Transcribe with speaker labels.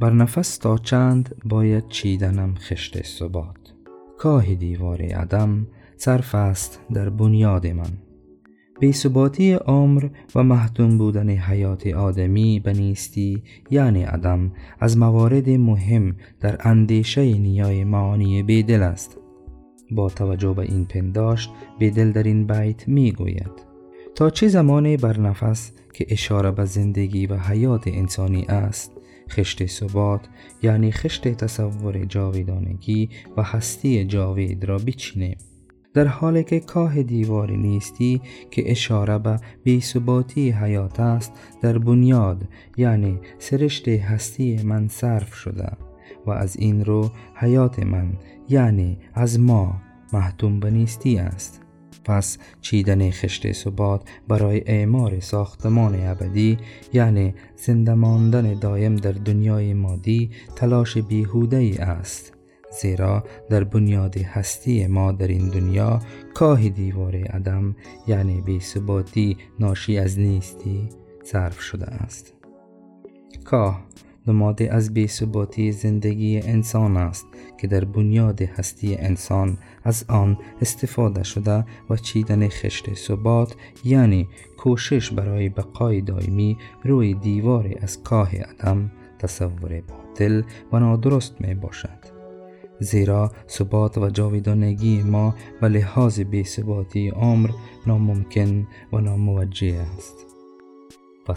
Speaker 1: بر نفس تا چند باید چیدنم خشت ثبات. کاه دیوار عدم صرف است در بنیاد من. بیثباتی عمر و محتوم بودن حیات آدمی به نیستی یعنی عدم از موارد مهم در اندیشه نیای معانی بیدل است. با توجه به این پنداشت بیدل در این بیت می گوید تا چه زمانی بر نفس که اشاره به زندگی و حیات انسانی است خشت ثبات یعنی خشت تصور جاویدانگی و هستی جاوید را بچینیم در حالی که کاه دیوار نیستی که اشاره به بیثباتی حیات است در بنیاد یعنی سرشت هستی من صرف شده و از این رو حیات من یعنی از ما محتوم به نیستی است. پس چیدن خشت ثبات برای اعمار ساختمان ابدی یعنی زنده ماندن دایم در دنیای مادی تلاش بیهوده ای است. زیرا در بنیاد هستی ما در این دنیا کاه دیوار عدم یعنی بیثباتی ناشی از نیستی صرف شده است. کاه نماده از بیثباتی زندگی انسان است که در بنیاد هستی انسان از آن استفاده شده و چیدن خشت ثبات یعنی کوشش برای بقای دائمی روی دیوار از کاه عدم تصور باطل و نادرست می باشد. زیرا ثبات و جاویدانگی ما به لحاظ بیثباتی عمر ناممکن و ناموجه است. و